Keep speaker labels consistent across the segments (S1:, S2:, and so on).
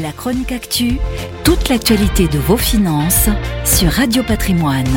S1: La chronique actu, toute l'actualité de vos finances sur Radio Patrimoine.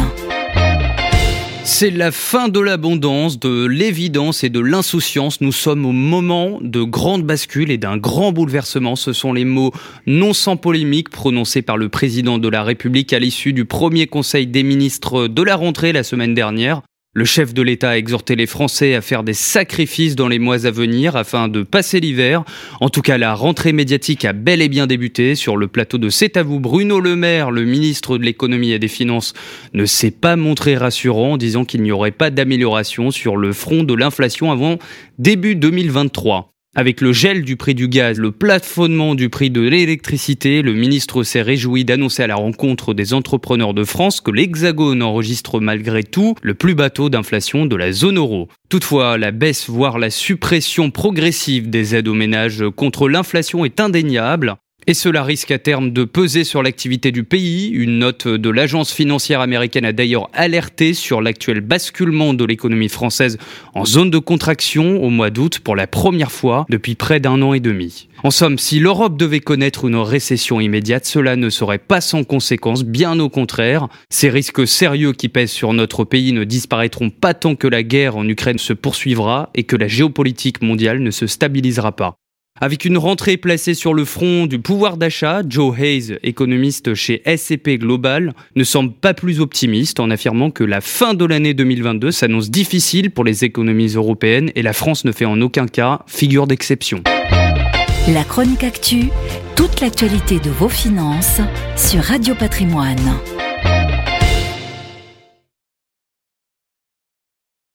S2: C'est la fin de l'abondance, de l'évidence et de l'insouciance. Nous sommes au moment de grandes bascules et d'un grand bouleversement. Ce sont les mots non sans polémique prononcés par le président de la République à l'issue du premier conseil des ministres de la rentrée la semaine dernière. Le chef de l'État a exhorté les Français à faire des sacrifices dans les mois à venir afin de passer l'hiver. En tout cas, la rentrée médiatique a bel et bien débuté. Sur le plateau de C'est à vous, Bruno Le Maire, le ministre de l'économie et des finances, ne s'est pas montré rassurant en disant qu'il n'y aurait pas d'amélioration sur le front de l'inflation avant début 2023. Avec le gel du prix du gaz, le plafonnement du prix de l'électricité, le ministre s'est réjoui d'annoncer à la rencontre des entrepreneurs de France que l'Hexagone enregistre malgré tout le plus bas taux d'inflation de la zone euro. Toutefois, la baisse, voire la suppression progressive des aides aux ménages contre l'inflation est indéniable. Et cela risque à terme de peser sur l'activité du pays. Une note de l'agence financière américaine a d'ailleurs alerté sur l'actuel basculement de l'économie française en zone de contraction au mois d'août pour la première fois depuis près d'un an et demi. En somme, si l'Europe devait connaître une récession immédiate, cela ne serait pas sans conséquences, bien au contraire. Ces risques sérieux qui pèsent sur notre pays ne disparaîtront pas tant que la guerre en Ukraine se poursuivra et que la géopolitique mondiale ne se stabilisera pas. Avec une rentrée placée sur le front du pouvoir d'achat, Joe Hayes, économiste chez SCP Global, ne semble pas plus optimiste en affirmant que la fin de l'année 2022 s'annonce difficile pour les économies européennes et la France ne fait en aucun cas figure d'exception.
S1: La chronique actu, toute l'actualité de vos finances sur Radio Patrimoine.